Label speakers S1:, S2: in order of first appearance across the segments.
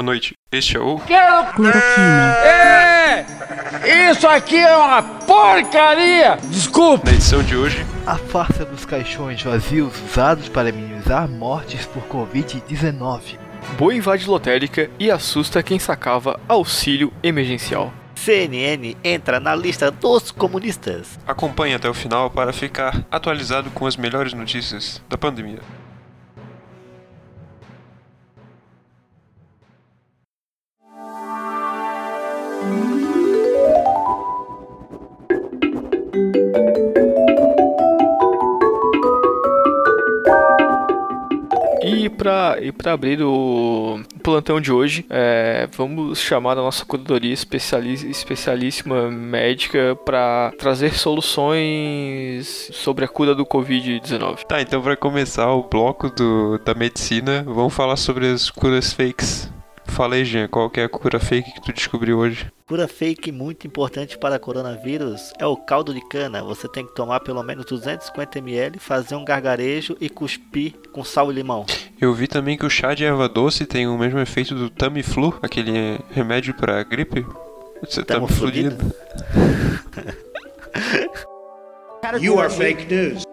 S1: boa noite. Este é o.
S2: Cloroquina.
S3: É! Isso aqui é uma porcaria! Desculpa!
S1: Na edição de hoje,
S4: A farsa dos caixões vazios usados para minimizar mortes por Covid-19.
S5: Boi invade lotérica e assusta quem sacava auxílio emergencial.
S6: CNN entra na lista dos comunistas.
S1: acompanhe até o final para ficar atualizado com as melhores notícias da pandemia.
S5: E pra, e pra abrir o plantão de hoje, é, vamos chamar a nossa curadoria especialíssima médica para trazer soluções sobre a cura do Covid-19.
S1: Tá, então para começar o bloco do, da medicina, vamos falar sobre as curas fakes. Fala aí, Jean, qual que é a cura fake que tu descobriu hoje?
S6: Cura fake muito importante para coronavírus é o caldo de cana. Você tem que tomar pelo menos 250 ml, fazer um gargarejo e cuspir com sal e limão.
S1: Eu vi também que o chá de erva doce tem o mesmo efeito do Tamiflu, aquele remédio para gripe. Você tá fluido.
S7: You are fake news.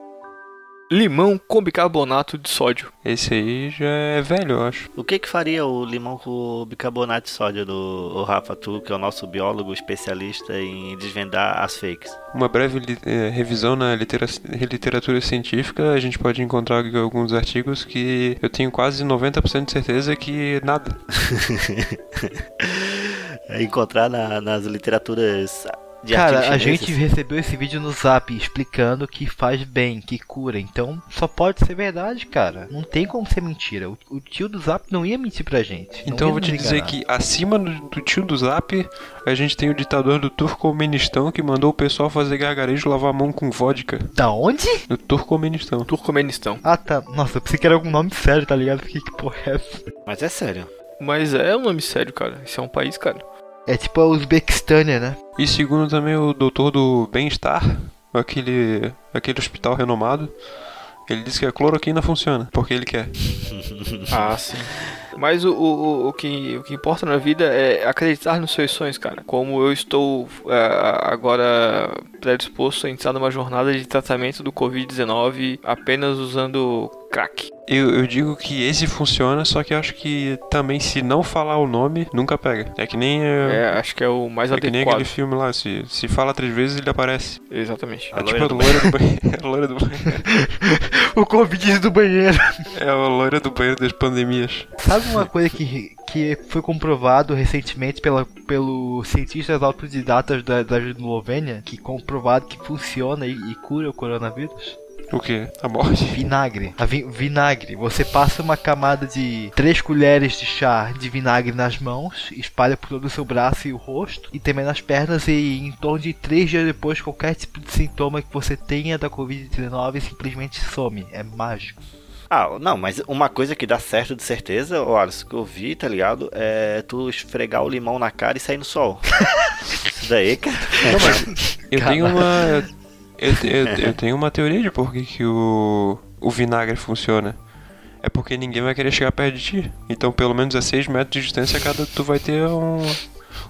S5: Limão com bicarbonato de sódio.
S1: Esse aí já é velho, eu acho.
S6: O que que faria o limão com bicarbonato de sódio do o Rafa Tu, que é o nosso biólogo especialista em desvendar as fakes?
S1: Uma breve li- eh, revisão na litera- literatura científica, a gente pode encontrar alguns artigos que eu tenho quase 90% de certeza que nada.
S6: É encontrar na- nas literaturas de
S4: Cara, a gente recebeu esse vídeo no zap explicando que faz bem, que cura. Então só pode ser verdade, cara. Não tem como ser mentira. O, o tio do zap não ia mentir pra gente.
S1: Então eu vou te dizer que acima do, do tio do Zap, a gente tem o ditador do Turcomenistão que mandou o pessoal fazer gargarejo lavar a mão com vodka.
S4: Da onde?
S1: Do Turcomenistão.
S5: Turcomenistão.
S4: Ah tá. Nossa, eu pensei que era algum nome sério, tá ligado? Fiquei que porra é essa?
S6: Mas é sério.
S5: Mas é um nome sério, cara. Isso é um país, cara.
S4: É tipo a Uzbequistânia, né?
S1: E segundo também o doutor do Bem-Estar, aquele, aquele hospital renomado, ele disse que a cloroquina funciona, porque ele quer.
S5: Ah, sim. Mas o, o, o, que, o que importa na vida é acreditar nos seus sonhos, cara. Como eu estou é, agora predisposto a entrar numa jornada de tratamento do Covid-19 apenas usando crack.
S1: Eu, eu digo que esse funciona, só que eu acho que também se não falar o nome, nunca pega. É que nem, é,
S5: É, acho que é o mais
S1: é que nem
S5: adequado.
S1: aquele filme lá, se, se fala três vezes ele aparece.
S5: Exatamente.
S6: A
S1: É tipo
S6: loira
S1: a
S6: do
S1: loira do banheiro. É a loira do banheiro.
S4: O Covid do banheiro.
S1: É a loira do banheiro das pandemias.
S4: Sabe uma coisa que, que foi comprovado recentemente pela, pelos cientistas autodidatas da, da Eslovênia? Que comprovado que funciona e, e cura o coronavírus?
S1: O que? A morte?
S4: Vinagre. A vi- vinagre. Você passa uma camada de 3 colheres de chá de vinagre nas mãos, espalha por todo o seu braço e o rosto, e também nas pernas, e em torno de 3 dias depois, qualquer tipo de sintoma que você tenha da Covid-19 simplesmente some. É mágico.
S6: Ah, não, mas uma coisa que dá certo de certeza, ó, Alisson, que eu vi, tá ligado? É tu esfregar o limão na cara e sair no sol. Isso daí, cara.
S1: Eu
S4: Caralho.
S1: tenho uma. Eu, eu, eu tenho uma teoria de por que, que o, o vinagre funciona. É porque ninguém vai querer chegar perto de ti. Então, pelo menos a 6 metros de distância, cada tu vai ter um,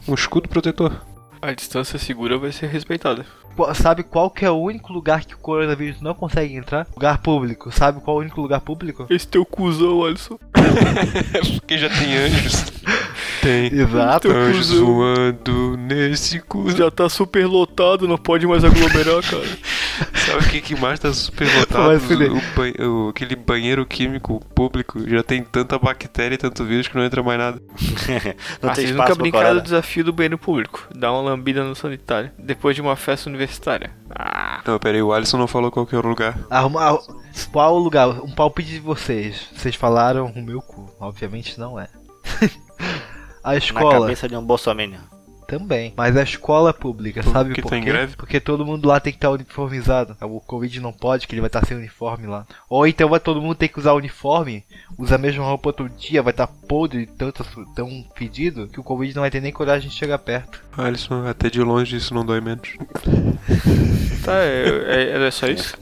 S1: um escudo protetor.
S5: A distância segura vai ser respeitada.
S4: Qu- Sabe qual que é o único lugar que o coronavírus não consegue entrar? Lugar público. Sabe qual é o único lugar público?
S5: Esse teu cuzão, Alisson.
S1: porque já tem anjos. Tem.
S4: Exato.
S5: Cuzão.
S1: voando nesse cu.
S5: Já tá super lotado, não pode mais aglomerar, cara.
S1: Sabe o que, que mais tá super lotado? O ban- o- aquele banheiro químico público já tem tanta bactéria e tanto vírus que não entra mais nada.
S6: Não
S5: ah,
S6: tem
S5: vocês nunca brincaram do
S6: corona.
S5: desafio do banheiro público. Dar uma lambida no sanitário. Depois de uma festa universitária. Ah,
S1: Não, pera aí, o Alisson não falou qual que era o lugar.
S4: Arruma, ar- qual o lugar? Um palpite de vocês. Vocês falaram o meu cu. Obviamente não é. a
S6: Na
S4: escola
S6: cabeça de um bolsominion.
S4: também. Mas a escola pública, sabe
S1: Porque
S4: por
S1: tá
S4: quê?
S1: greve?
S4: Porque todo mundo lá tem que estar uniformizado. O Covid não pode, que ele vai estar sem uniforme lá. Ou então vai todo mundo ter que usar uniforme, usa a mesma roupa outro dia, vai estar podre, tanto, tão fedido, que o Covid não vai ter nem coragem de chegar perto.
S1: Alisson, até de longe isso não dói menos.
S5: tá, é, é, é só isso?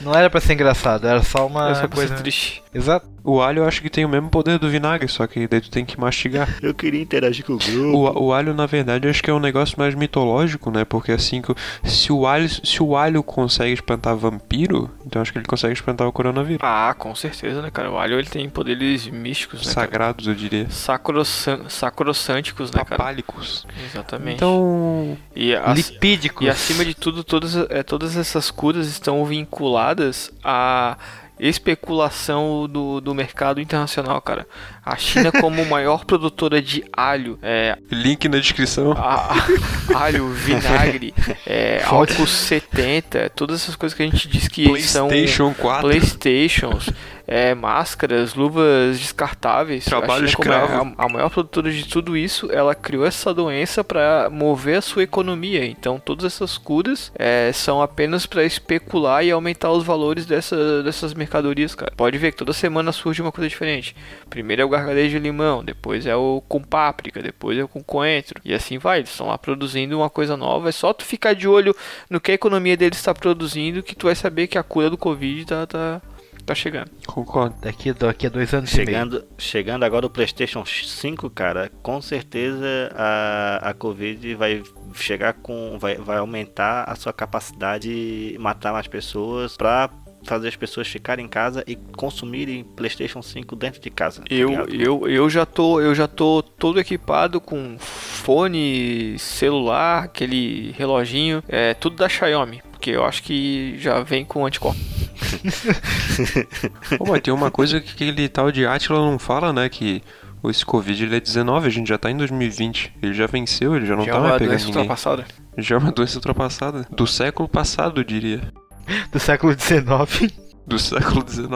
S4: Não era pra ser engraçado, era só uma
S5: é só
S4: coisa.
S5: triste.
S4: Exato.
S1: O alho eu acho que tem o mesmo poder do vinagre, só que daí tu tem que mastigar.
S6: Eu queria interagir com o grupo.
S1: O, o alho, na verdade, eu acho que é um negócio mais mitológico, né? Porque assim, que- se o alho, se o alho consegue espantar vampiro, então acho que ele consegue espantar o coronavírus.
S5: Ah, com certeza, né, cara? O alho ele tem poderes místicos, né, cara?
S1: Sagrados, eu diria.
S5: Sacrossan sacrossânticos, né, cara?
S1: Papálicos.
S5: Exatamente.
S1: Então,
S5: e,
S4: Lipídicos.
S5: e acima de tudo, todas, é, todas essas curas estão vinculadas à especulação do, do mercado internacional, cara. A China, como maior produtora de alho, é,
S1: link na descrição.
S5: a- a- alho, vinagre, é, álcool 70, todas essas coisas que a gente diz que são
S1: PlayStation 4.
S5: Playstations, é, máscaras, luvas descartáveis.
S1: Trabalho
S5: é
S1: escravo.
S5: a, a maior produtora de tudo isso, ela criou essa doença para mover a sua economia. Então, todas essas curas é, são apenas para especular e aumentar os valores dessa, dessas mercadorias, cara. Pode ver que toda semana surge uma coisa diferente. Primeiro é o gargarejo de limão, depois é o com páprica, depois é o com coentro. E assim vai, eles estão lá produzindo uma coisa nova. É só tu ficar de olho no que a economia deles está produzindo que tu vai saber que a cura do Covid tá, tá, tá chegando.
S1: Concordo.
S4: Daqui, daqui a dois anos e meio.
S6: Chegando, chegando agora o PlayStation 5, cara, com certeza a, a Covid vai chegar com. Vai, vai aumentar a sua capacidade de matar mais pessoas pra fazer as pessoas ficarem em casa e consumirem PlayStation 5 dentro de casa. tá
S5: Eu,
S6: ligado?
S5: eu, eu já tô eu já tô todo equipado com fone, celular, aquele reloginho, é tudo da Xiaomi, porque eu acho que já vem com anticorpo.
S1: Pô, mas tem uma coisa que aquele tal de Atila não fala, né? Que esse Covid ele é 19, a gente já tá em 2020. Ele já venceu, ele já não
S5: já é
S1: tá
S5: uma
S1: mais pegando
S5: doença
S1: ninguém.
S5: ultrapassada.
S1: Já é uma doença ultrapassada. Do século passado, eu diria.
S4: Do século XIX.
S1: Do século XIX.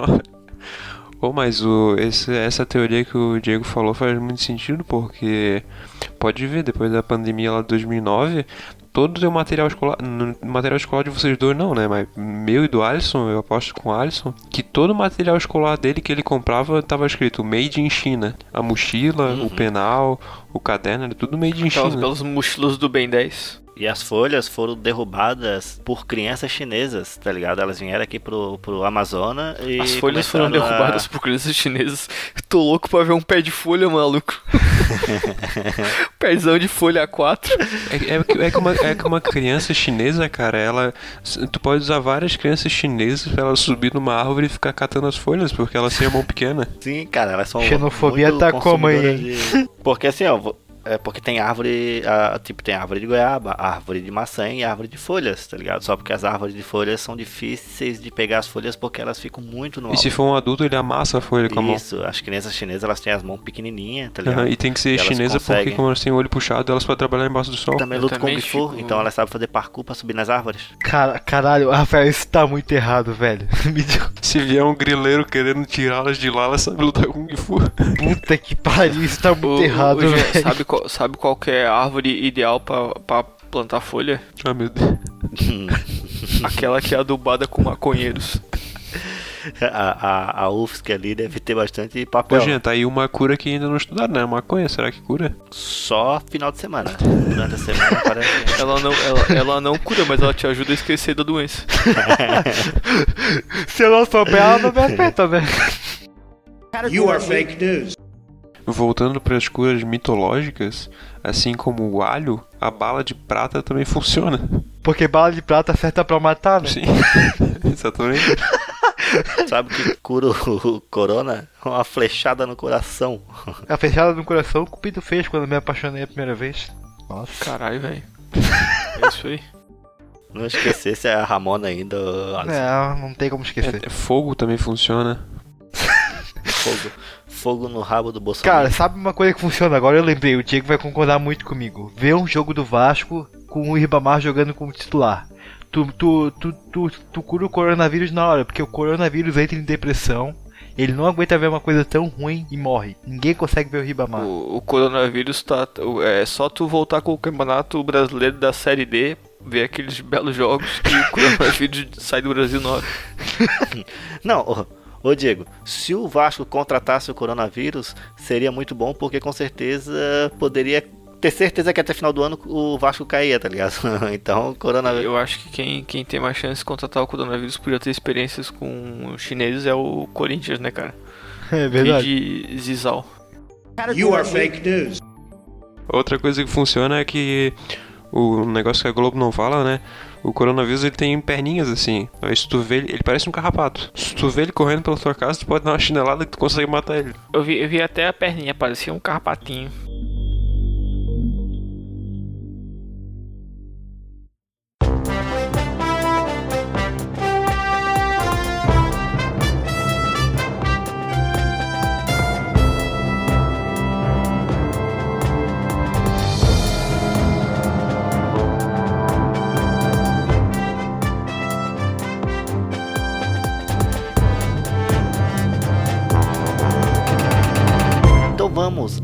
S1: Pô, mas o, esse, essa teoria que o Diego falou faz muito sentido, porque pode ver, depois da pandemia lá de 2009, todo o material escolar, no material escolar de vocês dois não, né, mas meu e do Alisson, eu aposto com o Alisson, que todo o material escolar dele que ele comprava tava escrito Made in China. A mochila, o penal, o caderno, era tudo Made in
S5: Aquelas
S1: China.
S5: belas mochilas do Ben 10.
S6: E as folhas foram derrubadas por crianças chinesas, tá ligado? Elas vieram aqui pro, pro Amazonas e.
S5: As folhas foram
S6: começaram a-
S5: derrubadas por crianças chinesas. Tô louco pra ver um pé de folha, maluco. Pezão de folha A4.
S1: É, é, que- é que uma, é que uma criança chinesa, cara, ela. Tu pode usar várias crianças chinesas pra ela subir numa árvore e ficar catando as folhas, porque elas têm a mão pequena.
S6: Sim, cara, elas são.
S4: Xenofobia
S6: muito
S4: tá como aí,
S6: de- Porque assim, ó. É porque tem árvore, tipo, tem árvore de goiaba, árvore de maçã e árvore de folhas, tá ligado? Só porque as árvores de folhas são difíceis de pegar as folhas porque elas ficam muito no
S1: E se
S6: alto.
S1: for um adulto, ele amassa a folha com a mão.
S6: Isso, as crianças chinesas elas têm as mãos pequenininhas, tá ligado?
S1: Aham, e tem que ser
S6: E
S1: chinesa porque,
S6: conseguem.
S1: como elas têm o olho puxado, elas podem trabalhar embaixo do sol.
S6: Também
S5: Eu
S6: luta
S5: também
S6: Kung Fu,
S5: fico-
S6: então elas sabem fazer parkour pra subir nas árvores.
S4: Cara, caralho, Rafael, isso tá muito errado, velho.
S1: Se vier um grileiro querendo tirá-las de lá, elas sabem lutar com Kung Fu.
S4: puta que pariu, isso tá muito
S5: Ô,
S4: errado,
S5: Jean,
S4: velho.
S5: sabe, sabe qual que é a árvore ideal pra, pra plantar folha?
S1: Ah, meu Deus.
S5: Aquela que é adubada com maconheiros.
S6: a, a, a UFSC ali deve ter bastante
S1: Pô,
S6: papel.
S1: gente, tá aí uma cura que ainda não estudaram, né? Maconha, será que cura?
S6: Só final de semana. Durante a semana parece.
S5: Ela não, ela, ela não cura, mas ela te ajuda a esquecer da doença.
S4: Se eu não souber, ela não me afeta, né?
S7: You are fake news.
S1: Voltando para as curas mitológicas, assim como o alho, a bala de prata também funciona.
S4: Porque bala de prata acerta pra matar, né?
S1: Sim, exatamente.
S6: Sabe o que cura o corona? Uma flechada no coração.
S4: A fechada no coração, o Cupido fez quando eu me apaixonei a primeira vez. Nossa.
S5: Caralho, velho. É isso aí.
S6: Não esquecesse a Ramona ainda.
S4: É, não tem como esquecer.
S1: É, fogo também funciona.
S6: Fogo, fogo no rabo do Bolsonaro.
S4: Cara, sabe uma coisa que funciona agora? Eu lembrei, o Diego vai concordar muito comigo. Ver um jogo do Vasco com o Ribamar jogando como titular. Tu, tu, tu, tu, tu cura o coronavírus na hora, porque o coronavírus entra em depressão. Ele não aguenta ver uma coisa tão ruim e morre. Ninguém consegue ver o Ribamar.
S5: O, o coronavírus tá. É só tu voltar com o campeonato brasileiro da Série D, ver aqueles belos jogos que o coronavírus sai do Brasil na hora.
S6: Não, ô, Diego, se o Vasco contratasse o coronavírus, seria muito bom, porque com certeza poderia ter certeza que até final do ano o Vasco caía, tá ligado? então, o coronavírus.
S5: Eu acho que quem, quem tem mais chance de contratar o coronavírus por ter experiências com os chineses é o Corinthians, né, cara?
S4: É
S5: e
S4: verdade.
S5: de Zizal.
S7: You are fake news.
S1: Outra coisa que funciona é que o negócio que a Globo não fala, né? O coronavírus ele tem perninhas assim. Aí se tu vê ele, ele parece um carrapato. Se tu vê ele correndo pela tua casa, tu pode dar uma chinelada que tu consegue matar ele.
S5: Eu vi, eu vi até a perninha, parecia um carpatinho.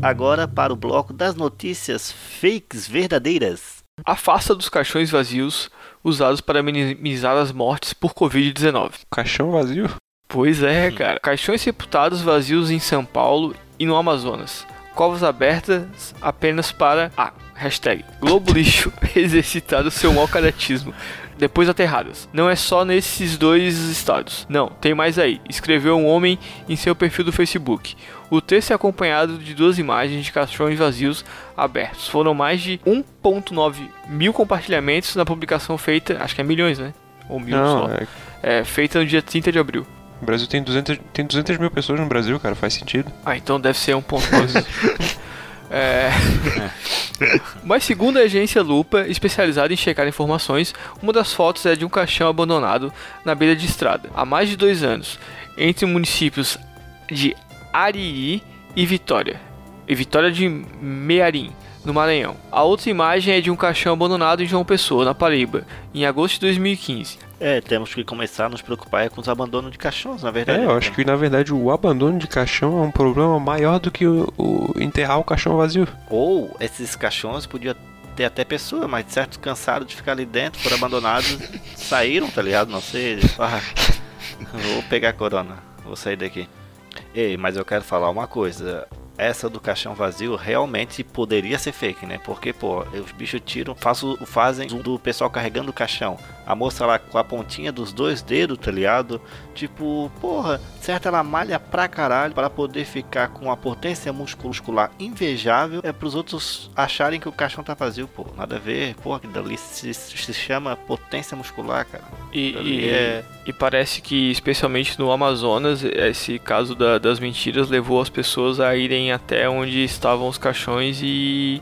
S6: Agora para o bloco das notícias fakes verdadeiras.
S5: A farsa dos caixões vazios usados para minimizar as mortes por Covid-19.
S1: Caixão vazio?
S5: Pois é, cara. Caixões sepultados vazios em São Paulo e no Amazonas. Covas abertas apenas para a hashtag Globo Lixo exercitar o seu mau caratismo. Depois aterradas. Não é só nesses dois estados. Não, tem mais aí. Escreveu um homem em seu perfil do Facebook. O texto é acompanhado de duas imagens de caixões vazios abertos. Foram mais de 1.9 mil compartilhamentos na publicação feita, acho que é milhões, né? Ou mil
S1: Não,
S5: só.
S1: é,
S5: É, feita no dia 30 de abril.
S1: o Brasil tem 200, tem 200 mil pessoas no Brasil, cara, faz sentido.
S5: Ah, então deve ser um ponto doze. É... Mas segundo a agência Lupa, especializada em checar informações, uma das fotos é de um caixão abandonado na beira de estrada, há mais de dois anos, entre municípios de Ariri e Vitória. E Vitória de Mearim, no Maranhão. A outra imagem é de um caixão abandonado em João Pessoa, na Paraíba, em agosto de 2015.
S6: É, temos que começar a nos preocupar é com os abandonos de caixões, na verdade.
S1: É, eu acho que na verdade o abandono de caixão é um problema maior do que o, o enterrar o caixão vazio.
S6: Ou esses caixões podiam ter até pessoa, mas certos cansados de ficar ali dentro, foram abandonados, saíram, tá ligado? Não sei. Ah, vou pegar a corona, vou sair daqui. Ei, mas eu quero falar uma coisa. Essa do caixão vazio realmente poderia ser fake, né? Porque, pô, os bichos tiram, faço, fazem zoom do pessoal carregando o caixão. A moça lá com a pontinha dos dois dedos, tá ligado? Tipo, porra, certo, ela malha pra caralho para poder ficar com uma potência muscular invejável. É pros outros acharem que o caixão tá vazio, pô. Nada a ver, porra, que dali se, se chama potência muscular, cara.
S5: E, e-
S6: é-
S5: e parece que, especialmente no Amazonas, esse caso da- das mentiras levou as pessoas a irem até onde estavam os caixões e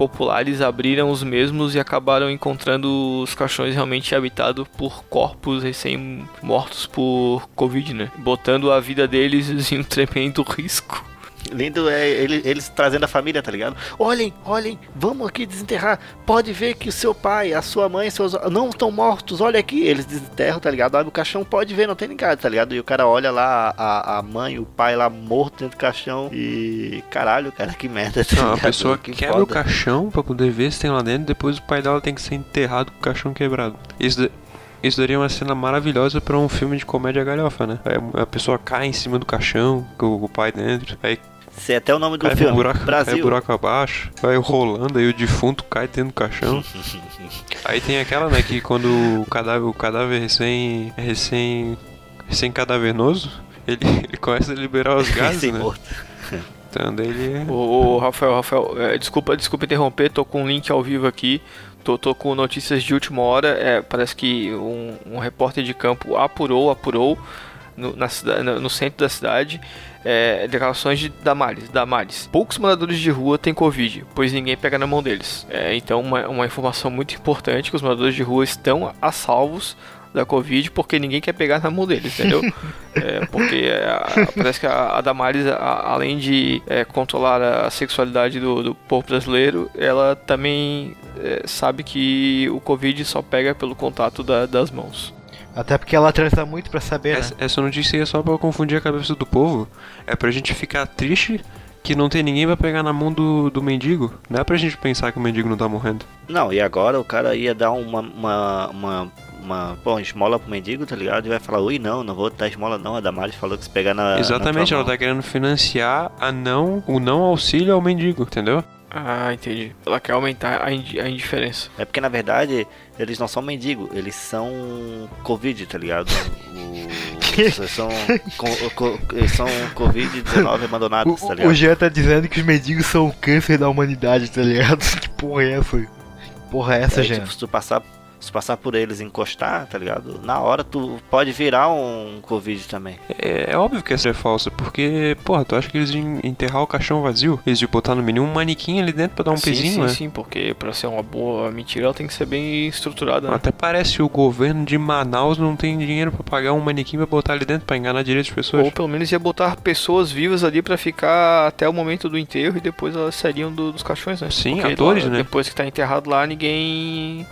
S5: populares abriram os mesmos e acabaram encontrando os caixões realmente habitados por corpos recém-mortos por Covid, né? Botando a vida deles em um tremendo risco.
S6: Lindo é ele- eles trazendo a família, tá ligado? Olhem, olhem, vamos aqui desenterrar. Pode ver que o seu pai, a sua mãe, seus não estão mortos. Olha aqui, eles desenterram, tá ligado? Abre o caixão, pode ver, não tem ninguém, tá ligado? E o cara olha lá a, a mãe, o pai lá morto dentro do caixão e caralho, cara, que merda. Tá
S1: Não, a pessoa
S6: Que
S1: quebra o
S6: foda.
S1: caixão pra poder ver se tem lá dentro, depois o pai dela tem que ser enterrado com o caixão quebrado. Isso, isso daria uma cena maravilhosa pra um filme de comédia galhofa, né? Aí a pessoa cai em cima do caixão, com o pai dentro, aí
S6: é até o nome do
S1: cai
S6: filme.
S1: buraco, cai
S6: Brasil.
S1: buraco abaixo, vai rolando, aí o defunto cai dentro do caixão. aí tem aquela, né, que quando o cadáver, o cadáver recém. recém. recém cadavernoso, ele, ele começa a liberar os gases,
S6: Sem
S1: né?
S6: morto.
S1: Então daí ele.
S5: Ô, ô, Rafael, Rafael, é, desculpa, desculpa interromper, tô com um link ao vivo aqui. Tô, tô com notícias de última hora. É, parece que um, um repórter de campo apurou, apurou no, na no, centro da cidade. É, declarações de Damares, Damares. Poucos moradores de rua têm Covid, pois ninguém pega na mão deles. É, então, uma, uma informação muito importante: que os moradores de rua estão a salvos da Covid porque ninguém quer pegar na mão deles, entendeu? É, porque é, a- parece que a, a Damares, a- além de é, controlar a sexualidade do, do povo brasileiro, ela também é, sabe que o Covid só pega pelo contato da- das mãos.
S4: Até porque ela transa muito pra saber, né?
S1: Essa, essa notícia aí é só pra confundir a cabeça do povo. É pra gente ficar triste que não tem ninguém pra pegar na mão do, do mendigo. Não é pra gente pensar que o mendigo não tá morrendo.
S6: Não, e agora o cara ia dar uma, uma, uma, uma pô, esmola pro mendigo, tá ligado? E vai falar, ui, não, não vou dar esmola não. A Damares falou que se pegar na.
S1: Exatamente,
S6: na
S1: ela tá querendo financiar a não, o não auxílio ao mendigo, entendeu?
S5: Ah, entendi. Ela quer aumentar a, indi- a indiferença.
S6: É porque na verdade eles não são mendigo, eles são Covid, tá ligado? O... Eles são, co- co- eles são Covid-19 abandonados, tá
S4: O, o
S6: ligado?
S4: Jean tá dizendo que os mendigos são o câncer da humanidade, tá ligado? Que porra é essa? Que porra é essa, Jean?
S6: tipo, se tu passar, se passar por eles e encostar, tá ligado? Na hora tu pode virar um Covid também.
S1: É, é óbvio que essa é falsa, porque, porra, tu acha que eles iam enterrar o caixão vazio? Eles iam botar no mínimo um manequim ali dentro pra dar um
S5: sim,
S1: pezinho,
S5: sim,
S1: né?
S5: sim, porque pra ser uma boa mentira ela tem que ser bem estruturada, né?
S1: Até parece que o governo de Manaus não tem dinheiro pra pagar um manequim pra botar ali dentro pra enganar direito as pessoas.
S5: Ou pelo menos ia botar pessoas vivas ali pra ficar até o momento do enterro e depois elas sairiam do- dos caixões, né?
S1: Sim,
S5: Porque
S1: atores,
S5: lá,
S1: né?
S5: Depois que tá enterrado lá, ninguém.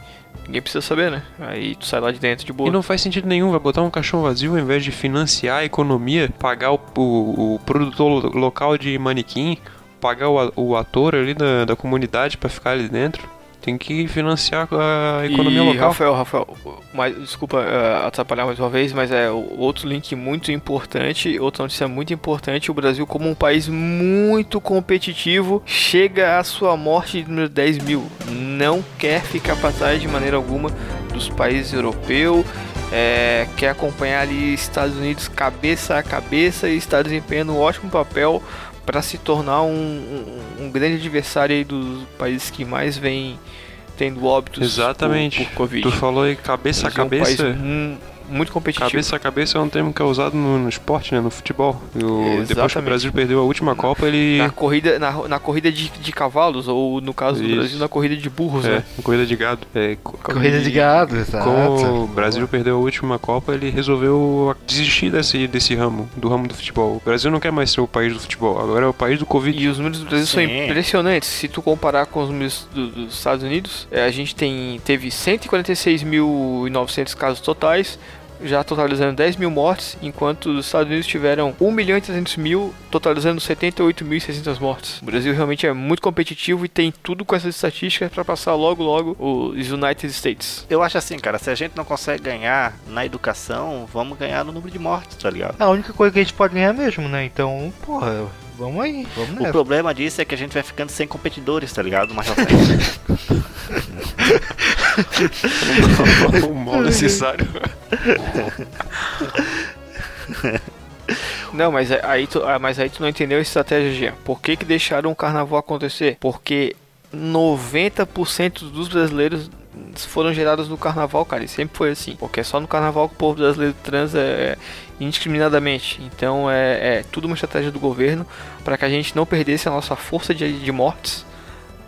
S5: Ninguém precisa saber, né? Aí tu sai lá de dentro de boa.
S1: E não faz sentido nenhum, vai botar um caixão vazio ao invés de financiar a economia, pagar o, o, o produtor lo- local de manequim, pagar o, o ator ali da, da comunidade pra ficar ali dentro. Tem que financiar a economia
S5: e,
S1: local.
S5: Rafael, Rafael, mas, desculpa eh, atrapalhar mais uma vez, mas é outro link muito importante, outra notícia muito importante, o Brasil como um país muito competitivo, chega à sua morte de número 10 mil. Não quer ficar para trás de maneira alguma dos países europeus, eh, quer acompanhar ali Estados Unidos cabeça a cabeça e está desempenhando um ótimo papel para se tornar um, um- um grande adversário aí dos países que mais vem tendo óbitos
S1: Exatamente.
S5: por, por Covid.
S1: Tu falou aí cabeça a
S5: é um país
S1: cabeça.
S5: Muito competitivo.
S1: Cabeça a cabeça é um termo que é usado no, no esporte, né? No futebol. E o- depois que o. Brasil perdeu a última Copa, ele.
S5: Na corrida, na, na corrida de, de cavalos, ou no caso do
S1: Isso.
S5: Brasil, na corrida de burros,
S1: É,
S5: né?
S1: na corrida de gado. É, co-
S4: Corrida de
S1: e-
S4: gado, exato.
S1: Como o Brasil perdeu a última Copa, ele resolveu desistir desse, desse ramo, do ramo do futebol. O Brasil não quer mais ser o país do futebol, agora é o país do Covid.
S5: E os números do Brasil são
S6: Sim.
S5: impressionantes. Se tu comparar com os números do- dos Estados Unidos, é, a gente tem, teve 146.900 casos totais, já totalizando 10 mil mortes, enquanto os Estados Unidos tiveram 1 milhão e 300 mil, totalizando 78.600 mortes. O Brasil realmente é muito competitivo e tem tudo com essas estatísticas para passar logo logo os United States.
S6: Eu acho assim, cara, se a gente não consegue ganhar na educação, vamos ganhar no número de mortes, tá ligado?
S4: É a única coisa que a gente pode ganhar mesmo, né? Então, porra, vamos aí, vamos
S6: O
S4: nessa.
S6: problema disso é que a gente vai ficando sem competidores, tá ligado? Mais
S1: o mal necessário.
S5: Não, mas aí tu, ah, mas aí tu não entendeu a estratégia, Jean. Por que, que deixaram o carnaval acontecer? Porque 90% dos brasileiros foram gerados no carnaval, cara. E sempre foi assim. Porque é só no carnaval que o povo brasileiro transa é, indiscriminadamente. Então é, é tudo uma estratégia do governo para que a gente não perdesse a nossa força de, de mortes.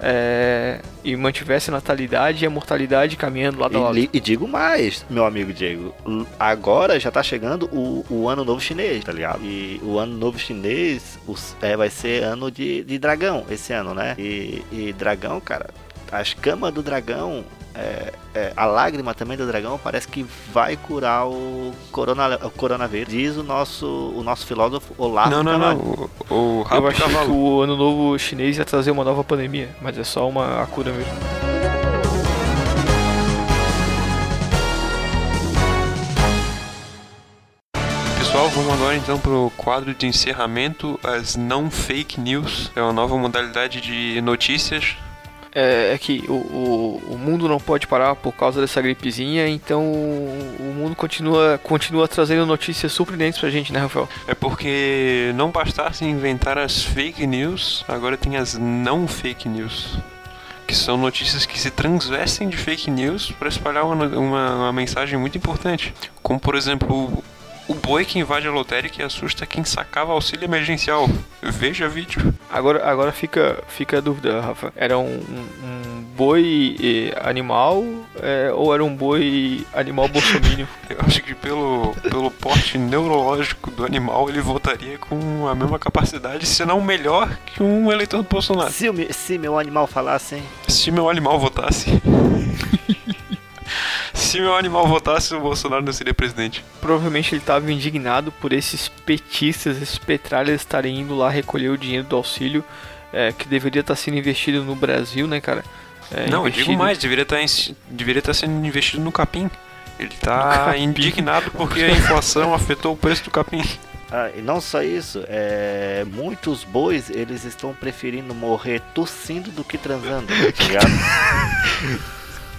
S5: é, e mantivesse a natalidade e a mortalidade caminhando lado a
S6: E,
S5: lado.
S6: li- e digo mais, meu amigo Diego. Agora já tá chegando o, o ano novo chinês, tá ligado? E o ano novo chinês os- é, vai ser ano de, de dragão esse ano, né? E, e dragão, cara, as camas do dragão, é, é, a lágrima também do dragão parece que vai curar o, corona, o coronavírus. Diz o nosso, o nosso filósofo Olavo
S1: Não, não, não. O, o
S5: Eu achei que o ano novo chinês ia trazer uma nova pandemia, mas é só uma a cura mesmo.
S1: Pessoal, vamos agora então pro quadro de encerramento, as não fake news. É uma nova modalidade de notícias.
S5: É, é que o, o, o mundo não pode parar por causa dessa gripezinha, então o, o mundo continua, continua trazendo notícias surpreendentes pra gente, né, Rafael?
S1: É porque não bastasse inventar as fake news, agora tem as não fake news. Que são notícias que se transvestem de fake news para espalhar uma, uma, uma mensagem muito importante. Como, por exemplo, o boi que invade a lotérica e assusta quem sacava auxílio emergencial. Veja vídeo.
S5: Agora, agora fica, fica a dúvida, Rafa. Era um, um- boi eh, animal é, ou era um boi animal bolsominion?
S1: Eu acho que pelo, pelo porte neurológico do animal, ele votaria com a mesma capacidade, se não melhor, que um eleitor do Bolsonaro.
S6: Se, o se meu animal falasse, hein?
S1: Se meu animal votasse. Se meu animal votasse, o Bolsonaro não seria presidente.
S5: Provavelmente ele estava indignado por esses petistas, esses petralhas estarem indo lá recolher o dinheiro do auxílio é, que deveria estar sendo investido no Brasil, né, cara? É,
S1: não, eu
S5: investido-
S1: digo mais, deveria estar, em- deveria estar sendo investido no capim. Ele tá
S5: capim.
S1: indignado porque a inflação afetou o preço do capim.
S6: Ah, e não só isso, é, muitos bois eles estão preferindo morrer tossindo do que transando, tá ligado?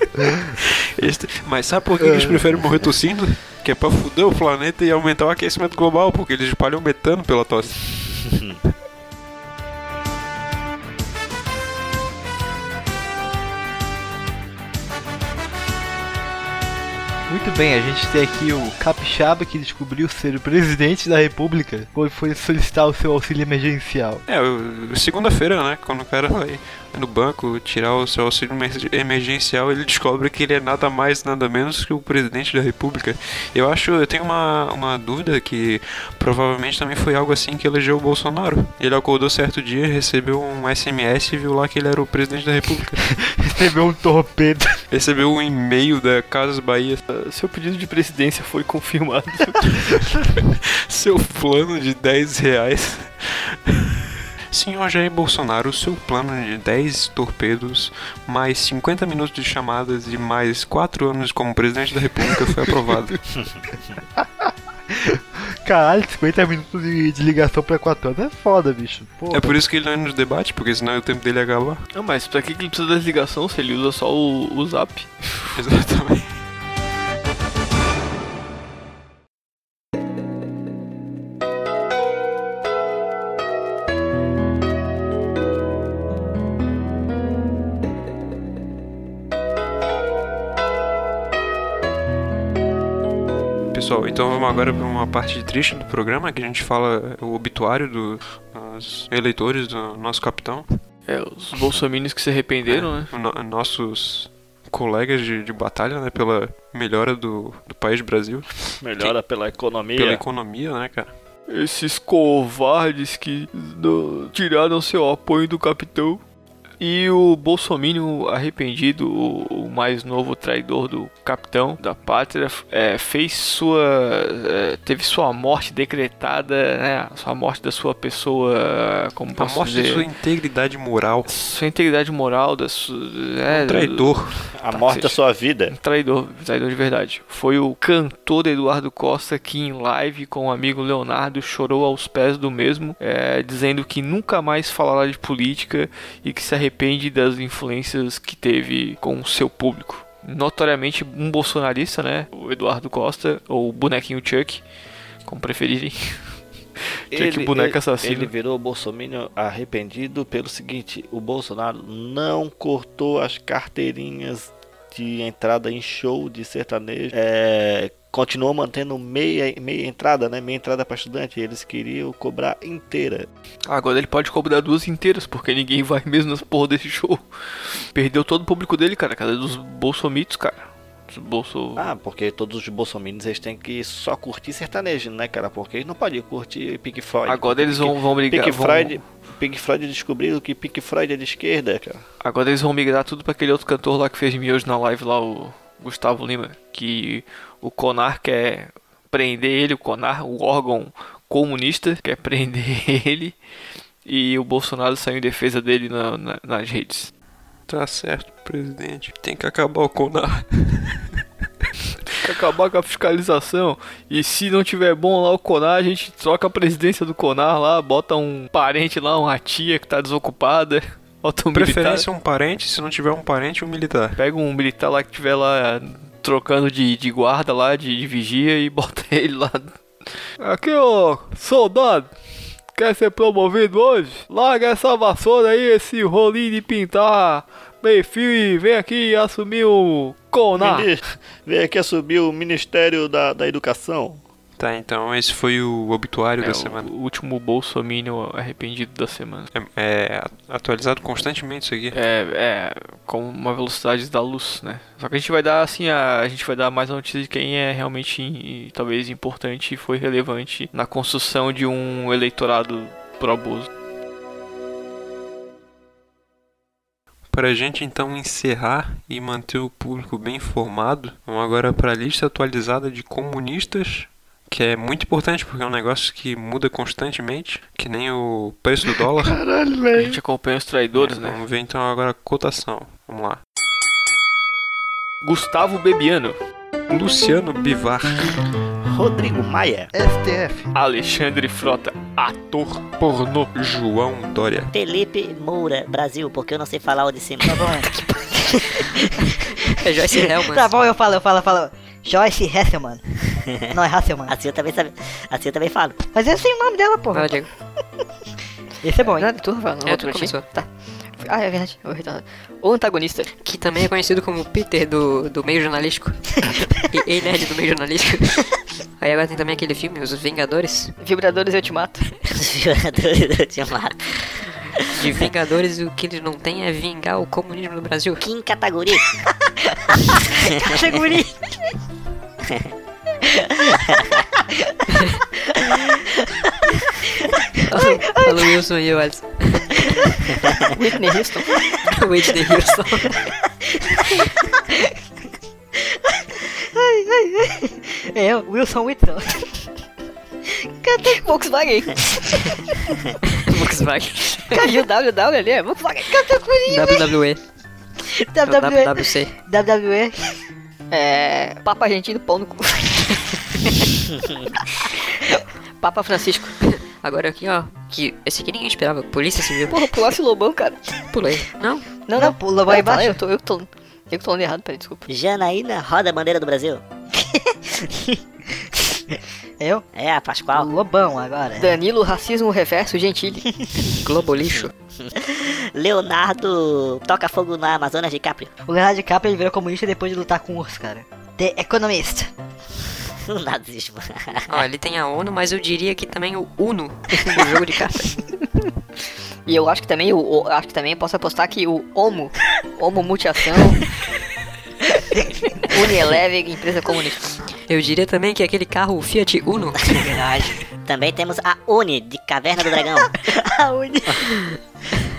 S1: Este- Mas sabe por que eles preferem morrer tossindo? Que é pra fuder o planeta e aumentar o aquecimento global, porque eles espalham metano pela tosse.
S4: Muito bem, a gente tem aqui o Capixaba que descobriu ser o presidente da república quando foi solicitar o seu auxílio emergencial.
S1: É, segunda-feira, né? Quando o cara vai no banco tirar o seu auxílio emer- emergencial, ele descobre que ele é nada mais, nada menos que o presidente da república. Eu acho, eu tenho uma, uma dúvida que provavelmente também foi algo assim que elegeu o Bolsonaro. Ele acordou certo dia, recebeu um SMS e viu lá que ele era o presidente da república.
S4: Recebeu um torpedo.
S1: recebeu um e-mail da Casas Bahia.
S5: Seu pedido de presidência foi confirmado.
S1: Seu plano de 10 reais. Senhor Jair Bolsonaro, o seu plano de 10 torpedos, mais 50 minutos de chamadas e mais 4 anos como presidente da república foi aprovado.
S4: Caralho, 50 minutos de, de ligação pra 4 anos é foda, bicho. Pô,
S1: É por isso que ele não é nos debates, porque senão o tempo dele ia acabar.
S5: Não, mas pra que que ele precisa da ligação se ele usa só o, o zap?
S1: Exatamente. Então vamos agora para uma parte triste do programa que a gente fala o obituário do- dos eleitores do nosso capitão.
S5: É, os bolsominions que se arrependeram, né?
S1: No- nossos colegas de, de batalha, né, pela melhora do, do país Brasil,
S6: Melhora pela economia.
S1: pela economia, né, cara?
S5: Esses covardes que tiraram seu apoio do capitão. E o Bolsonaro arrependido, o, o mais novo traidor do capitão da pátria, é, fez sua. é, teve sua morte decretada, né? Sua morte da sua pessoa. Como
S1: A
S5: posso
S1: morte
S5: dizer?
S1: de sua integridade moral.
S5: sua integridade moral, da sua. É,
S1: Um traidor.
S6: A morte da sua vida.
S5: Um traidor, traidor de verdade. Foi o cantor Eduardo Costa que em live com o amigo Leonardo chorou aos pés do mesmo, é, dizendo que nunca mais falará de política e que se arrepende das influências que teve com o seu público. Notoriamente um bolsonarista, né? O Eduardo Costa, ou o bonequinho Chuck, como preferirem. Chuck boneco assassino.
S6: Ele virou Bolsonaro arrependido pelo seguinte: o Bolsonaro não cortou as carteirinhas de entrada em show de sertanejo. É, continuou mantendo meia, meia entrada, né? Meia entrada para estudante. Eles queriam cobrar inteira.
S5: Agora ele pode cobrar duas inteiras, porque ninguém vai mesmo nas porra desse show. Perdeu todo o público dele, cara. Cada dos bolsomitos, cara. Bolso...
S6: Ah, porque todos os bolsominions eles têm que só curtir sertanejo, né, cara? Porque eles não podem curtir Pink Floyd.
S5: Agora eles vão, vão brigar.
S6: Pink
S5: vão-
S6: Floyd, Pink Floyd descobriu que Pink Floyd é de esquerda, cara.
S5: Agora eles vão migrar tudo pra aquele outro cantor lá que fez miojo na live lá, o Gustavo Lima. Que o Conar quer prender ele, o Conar, o órgão comunista, quer prender ele. E o Bolsonaro saiu em defesa dele na- na- nas redes.
S1: Tá certo, presidente. Tem que acabar o Conar.
S5: Tem que acabar com a fiscalização. E se não tiver bom lá o Conar, a gente troca a presidência do Conar lá, bota um parente lá, uma tia que tá desocupada. Bota um militar.
S1: Preferência um parente, se não tiver um parente, um militar.
S5: Pega um militar lá que tiver lá trocando de, de guarda lá, de, de vigia e bota ele lá. Aqui, ô, soldado. Quer ser promovido hoje? Larga essa vassoura aí, esse rolinho de pintar meio fio e vem aqui assumir o.
S6: Mini- Vem aqui assumir o Ministério da, da Educação.
S1: Tá, então esse foi o obituário
S5: É,
S1: da
S5: o
S1: semana.
S5: último bolsominion arrependido da semana.
S1: É, é atualizado constantemente isso aqui.
S5: É, é, com uma velocidade da luz, né? Só que a gente vai dar, assim, a, a gente vai dar mais a notícia de quem é realmente, e, talvez, importante e foi relevante na construção de um eleitorado pró-Bozo.
S1: Pra gente então encerrar e manter o público bem informado, vamos agora para a lista atualizada de comunistas, que é muito importante porque é um negócio que muda constantemente, que nem o preço do dólar.
S6: Caralho,
S5: A gente acompanha os traidores, né?
S1: Vamos ver então agora a cotação. Vamos lá.
S5: Gustavo Bebiano,
S1: Luciano Bivar,
S6: Rodrigo Maia.
S4: STF.
S5: Alexandre Frota, ator pornô.
S1: João Dória,
S2: Felipe Moura, Brasil, porque eu não sei falar o de cima. Tá bom,
S8: É Joyce Helman.
S2: tá bom eu falo, eu falo, eu falo. Joyce Hesselman.
S8: Não é Hasselman.
S2: Assim eu também sabe. Assim eu também falo.
S8: Mas eu sei o nome dela, porra.
S9: Vai, Diego.
S8: Esse é bom, hein?
S9: Nada, tu, vai, não,
S5: É,
S9: outro começou. Tá. Ah, é verdade. eu retardado. O antagonista. Que também é conhecido como Peter do, do meio jornalístico. e Nerd do meio jornalístico. Aí agora tem também aquele filme, Os Vingadores.
S8: Vibradores eu te mato.
S2: Os violadores do Ultimato.
S9: De Vingadores, o que eles não têm é vingar o comunismo no Brasil.
S2: Kim Kataguri.
S8: Seguri.
S9: Falou Wilson e eu, Alisson.
S8: Whitney Houston.
S9: Whitney Houston.
S8: É eu, Wilson Whitson. Canta Volkswagen.
S9: Volkswagen.
S8: Caiu WW ali, é Volkswagen. Canta Curinho.
S9: WWE.
S8: WWE.
S9: WWC.
S8: WWE.
S9: É. Papa Argentino, pau no cu. Papa Francisco. Agora aqui, ó. Que esse aqui ninguém esperava. Polícia Civil.
S8: Porra, pulasse o Lobão, cara.
S9: Pulei. Não.
S8: Não, não, pula, vai embaixo.
S9: eu tô, eu que tô. Eu que tô lendo errado, peraí, desculpa.
S2: Janaína roda a bandeira do Brasil.
S8: Eu?
S2: É, a Pascoal.
S8: Lobão agora.
S9: Danilo, racismo reverso, Gentili. Globo lixo.
S2: Leonardo toca fogo na Amazonas de Capri.
S8: O Leonardo DiCaprio ele virou comunista depois de lutar com o urso, cara. The Economist.
S2: O nazismo.
S9: Ó, ele tem a ONU, mas eu diria que também o UNO no jogo de cartas. E eu acho que também, o, o- acho que também posso apostar que o Homo, Homo Multiação, Unielever, empresa comunista. Eu diria também que aquele carro o Fiat Uno.
S8: Verdade.
S2: Também temos a Uni de Caverna do Dragão.
S8: A Uni.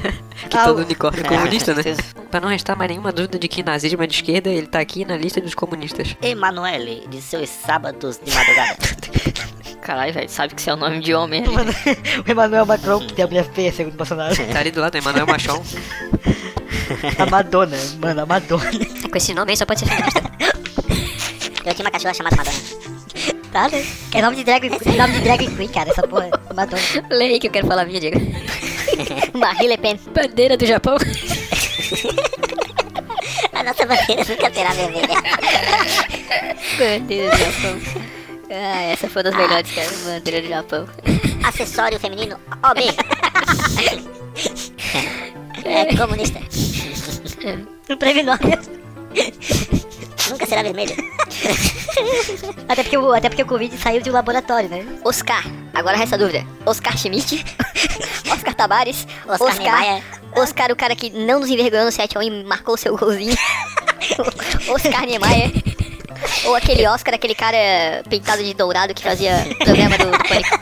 S9: Que
S8: Ah,
S9: todo unicórnio é comunista, né? Pra não restar mais nenhuma dúvida de que nazismo é de esquerda, ele tá aqui na lista dos comunistas.
S2: Emanuele de seus sábados de madrugada.
S9: Caralho, velho, sabe que isso é o nome de homem.
S8: O Emmanuel Macron, que tem a mulher feia, segundo o Bolsonaro.
S9: Tá ali do lado, Emanuel Machon.
S8: A Madonna, mano, a Madonna.
S9: Com esse nome aí só pode ser feminista.
S2: Eu tinha uma cachorra chamada Madonna.
S8: Tá, né? É nome de drag, é nome de drag queen, cara, essa porra. Madonna.
S9: Lê aí que eu quero falar a minha, Diego.
S2: Marie Le Pen.
S9: Bandeira do Japão.
S2: A nossa bandeira nunca será vermelha.
S9: Bandeira do Japão. Ah, essa foi uma das melhores, cara. Bandeira do Japão.
S2: Acessório feminino OB. É comunista.
S8: Não preve nome.
S2: Nunca será vermelho.
S8: Até porque, o, até porque o Covid saiu de um laboratório, né?
S9: Oscar. Agora resta dúvida. Oscar Schmidt. Oscar Tabares.
S2: Oscar Niemeyer.
S9: Oscar, o cara que não nos envergonhou no 7x1 e marcou seu golzinho. Oscar Niemeyer. Ou aquele Oscar, aquele cara pintado de dourado que fazia programa do, do Pânico.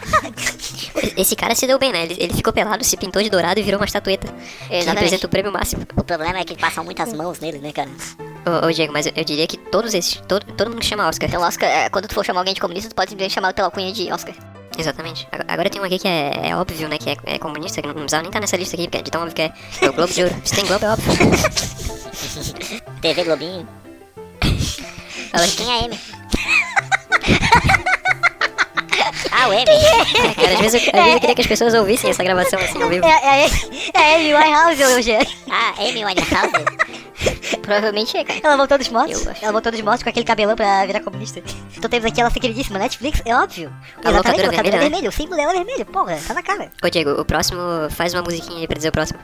S9: Esse cara se deu bem, né? Ele, ele ficou pelado, se pintou de dourado e virou uma estatueta. Que representa o prêmio máximo.
S2: O problema é que passam muitas mãos nele, né, cara?
S9: Ô, ô, Diego, mas eu, eu diria que todos esses, todo, todo mundo chama Oscar. Então, Oscar, é, quando tu for chamar alguém de comunista, tu pode simplesmente chamar pela cunha de Oscar. Exatamente. Agora, tem um aqui que é, é óbvio, né? Que é, é comunista, que não, não precisava nem estar nessa lista aqui, porque é de tão óbvio que é, é o Globo de Ouro. Se tem Globo, é óbvio.
S2: TV Globinho.
S9: Ela-
S2: Quem é M? ah, o M.
S9: É, cara, às vezes, eu, às vezes eu queria que as pessoas ouvissem essa gravação assim ao vivo.
S8: É, é, é Amy Winehouse, hoje.
S2: Ah, Amy Winehouse.
S9: Provavelmente é, cara.
S8: Ela voltou dos mortos. Ela voltou dos mortos com aquele cabelão pra virar comunista. Então temos aqui a nossa queridíssima Netflix, é óbvio.
S9: A locadora vermelha, né?
S8: vermelha, o símbolo é vermelho, porra, tá na cara.
S9: Ô, Diego, o próximo, faz uma musiquinha aí pra dizer o próximo.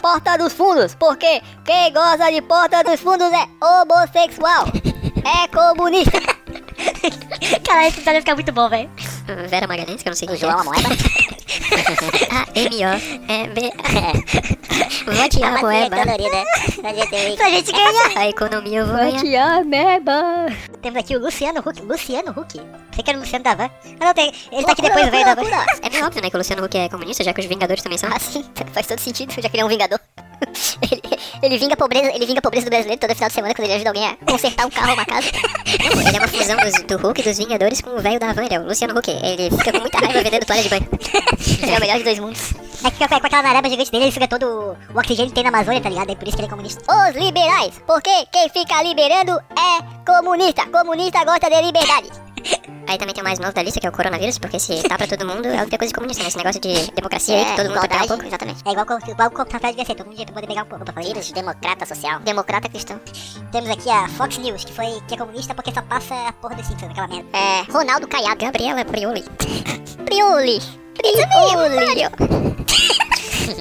S10: Porta dos Fundos, porque quem gosta de Porta dos Fundos é homossexual, é comunista.
S8: Cara, esse episódio vai ficar muito bom, velho.
S9: Vera Magalhães, que eu não sei quem
S2: João
S9: é.
S2: Amoeba.
S9: A-M-O-E-B... Vote a moeba.
S2: colorida. A gente
S8: Pra gente ganhar.
S9: A economia eu vou.
S10: Vote a meba.
S8: Temos aqui o Luciano Huck. Luciano Huck? Você quer o Luciano Davan? Ah, não, tem. Ele tá aqui depois, velho.
S9: É meio óbvio, né, que o Luciano Huck é comunista, já que os Vingadores também são.
S10: Ah, sim, faz todo sentido, já que ele é um vingador. Ele, ele vinga a pobreza, ele vinga pobreza do brasileiro todo final de semana quando ele ajuda alguém a consertar um carro ou uma casa.
S9: Não, ele é uma fusão dos- do Hulk, dos Vingadores, com o velho da Van, ele é o Luciano Huck. Ele fica com muita raiva vendendo toalha de banho.
S10: Ele é o melhor de dois mundos.
S8: É que com aquela nareba gigante dele, ele suga todo o oxigênio que tem na Amazônia, tá ligado? É por isso que ele é comunista.
S10: Os liberais, porque quem fica liberando é comunista. Comunista gosta de liberdade. Aí também tem o mais novo da lista, que é o coronavírus, porque se tá pra todo mundo, é outra coisa de comunista, né? Esse negócio de democracia aí, que todo mundo vai pegar um pouco.
S11: Exatamente.
S12: É igual, igual o papel devia ser, todo mundo devia poder pegar um pouco.
S11: Vírus democrata social.
S10: Democrata cristão.
S12: Temos aqui a Fox News, que foi que é comunista porque só passa a porra dos Simpsons, aquela merda.
S10: É, Ronaldo Caiado. Gabriela Prioli. Prioli. Prioli.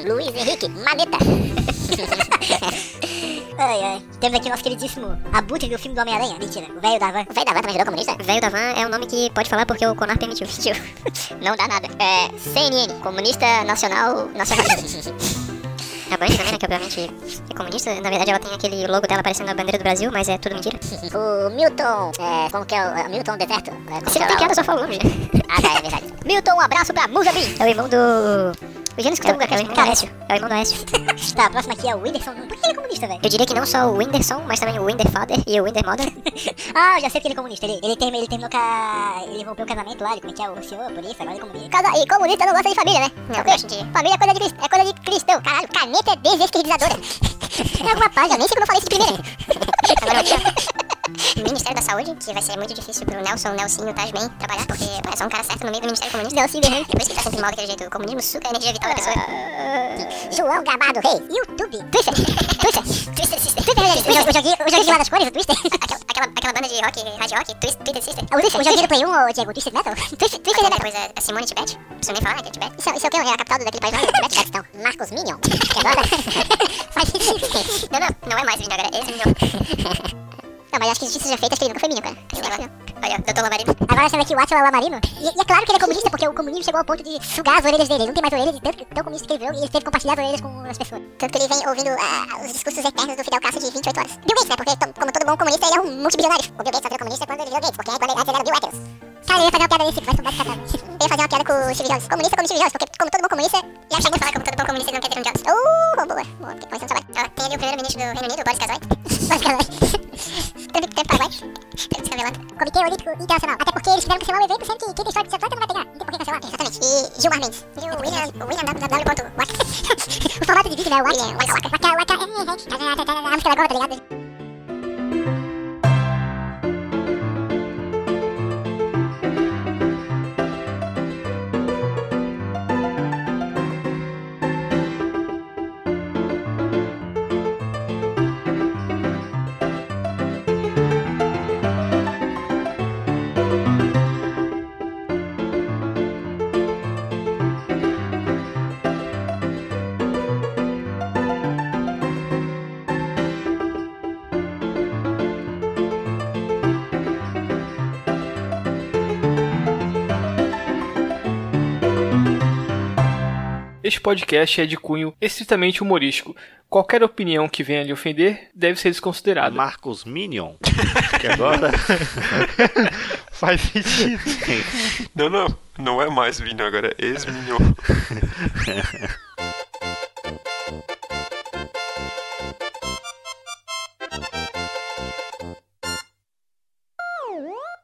S11: Luiz Henrique Maneta.
S12: Ai, ai. Temos aqui o nosso queridíssimo Abutre do filme do Homem-Aranha. Mentira, o velho da van.
S11: O velho da van também virou comunista?
S10: Velho da van é um nome que pode falar porque o Conar permitiu.
S11: Não dá nada. É, CNN, Comunista Nacional Nacionalista.
S10: A Band também, né, que obviamente é comunista. Na verdade, ela tem aquele logo dela parecendo a bandeira do Brasil, mas é tudo mentira.
S11: o Milton, é, como que é o é, Milton Deserto? É, que
S10: não
S11: é
S10: tem
S11: o-
S10: só fala o nome.
S11: Ah, tá, é verdade. Milton, um abraço pra Muzambi.
S10: É o irmão do... O Gênesis
S12: É o-
S10: Catunga,
S12: é o
S10: é o irmão do Aécio. É o irmão do Aécio.
S12: Tá, a próxima aqui é o Whindersson. Por que ele é comunista, velho?
S10: Eu diria que não só o Whindersson, mas também o Whinderfather e o Whindermother.
S12: Ah, eu já sei porque ele é comunista. Ele, ele, terminou, ele terminou com a... Ele rompeu o casamento lá, ele como é que é o senhor, por isso, agora ele é comunista.
S11: Casa, e comunista não gosta de família, né?
S10: Não, gosta de-
S11: Família é coisa de, crist- é coisa de cristão. Caralho, caneta é desesquerdizadora. é alguma página, eu nem sei como eu falei isso de primeira.
S10: Agora. Ministério da Saúde, que vai ser muito difícil pro Nelson, Nelsinho, Tasman trabalhar, porque é só um cara certo no meio do Ministério Comunista. Nelson É por isso que tá sempre mal daquele jeito. O comunismo suca a energia vital da pessoa.
S11: João Gabado Reis.
S12: YouTube.
S11: Twister. Twister. Twister Sister. Twister,
S12: O, jo- o joguinho, o joguinho lá das cores, o Twister.
S10: Aquela, banda de rock, hard rock, Twist, Twitter Sister.
S12: O, o joguinho do Play 1, ô Diego, o Twisted Metal.
S11: Twister, Twister Metal.
S10: coisa, a Simone Tibet. Não preciso nem falar, né, que é Tibete.
S11: Isso, é- isso é o quê? É a capital daquele país lá? Tibete, Paquistão. Marcos Minion. Que agora faz sentido.
S10: Não, não, não é mais Minion agora, é ex-Minion.
S11: Não, mas acho que justiça já feita, acho que ele nunca foi Minion, cara.
S10: Sei lá. Olha, doutor Lamarino.
S12: Agora você vê aqui o Atila Lamarino. E, e é claro que ele é comunista, porque o comunismo chegou ao ponto de sugar as orelhas dele. Ele não tem mais orelhas, de tanto que- tão comunista que ele virou, e ele teve que compartilhar as orelhas com as pessoas.
S11: Tanto que ele vem ouvindo ah, os discursos eternos do Fidel Castro de 28 horas. Bill Gates, né? Porque, to- como todo bom comunista, ele é um multibilionário. O Bill Gates só virou comunista quando ele virou Gates, porque quando ele, antes ele era Bill Etheros.
S12: Cara, eu ia fazer uma piada desse, vai sobrar de catado.
S11: Eu ia fazer uma piada com o Steve Jobs. Comunista como Steve Jobs, porque como todo bom comunista, ele acha que falar como todo bom comunista ele não quer ter um Jobs. Uh, boa. Boa, tem que começar um trabalho.
S10: Ó, tem ali o primeiro-ministro do Reino Unido, Boris Casoy.
S11: Boris Casoy. Teve ter Paraguai.
S10: Teve descabelado.
S12: Comitê Olímpico Internacional. Até porque eles tiveram que cancelar o evento, sendo que quem sorte de ser atleta não vai pegar. Não tem por que cancelar.
S11: Exatamente. E Gilmar Mendes. E o William, o William www.wack.
S12: O formato de vídeo, né? O Waka,
S11: Waka,
S12: Waka, Waka, Waka, a música da Goma, tá ligado?
S5: Este podcast é de cunho estritamente humorístico. Qualquer opinião que venha lhe ofender deve ser desconsiderada.
S6: Marcos Minion. Que agora.
S4: Faz sentido.
S1: Não, não. Não é mais Minion agora, é ex-Minion.